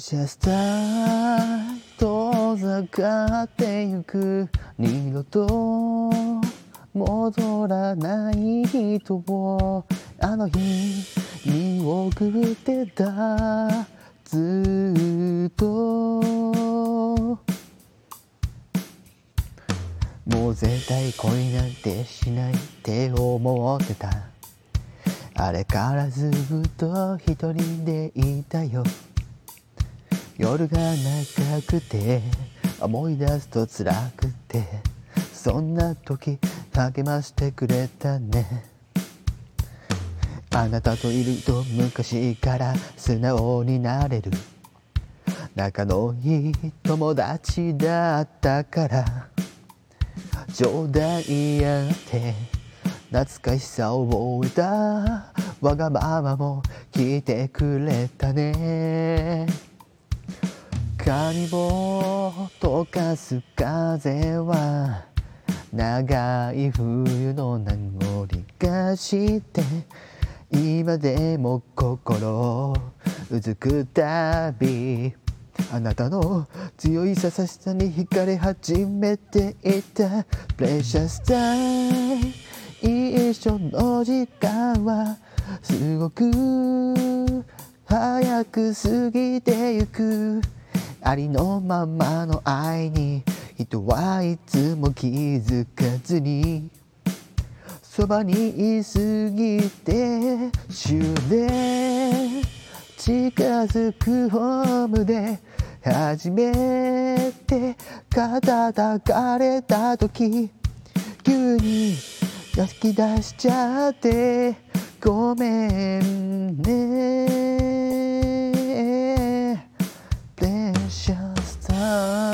シャスタイ遠ざかってゆく二度と戻らない人をあの日見送ってたずっともう絶対恋なんてしないって思ってたあれからずっと一人でいたよ夜が長くて思い出すと辛くてそんな時励ましてくれたね。あなたといると昔から素直になれる。仲のいい友達だったから冗談言い合って懐かしさを覚えたわがままも聞いてくれたね。髪を溶かす風は長い冬の名残がして今でも心うずくたびあなたの強い優しさに惹かれ始めていたプレシャスタイ一緒の時間はすごく早く過ぎてゆく。ありのままの愛に人はいつも気づかずにそばにいすぎて終電近づくホームで初めて肩抱かれた時急に泣き出しちゃってごめんね。love.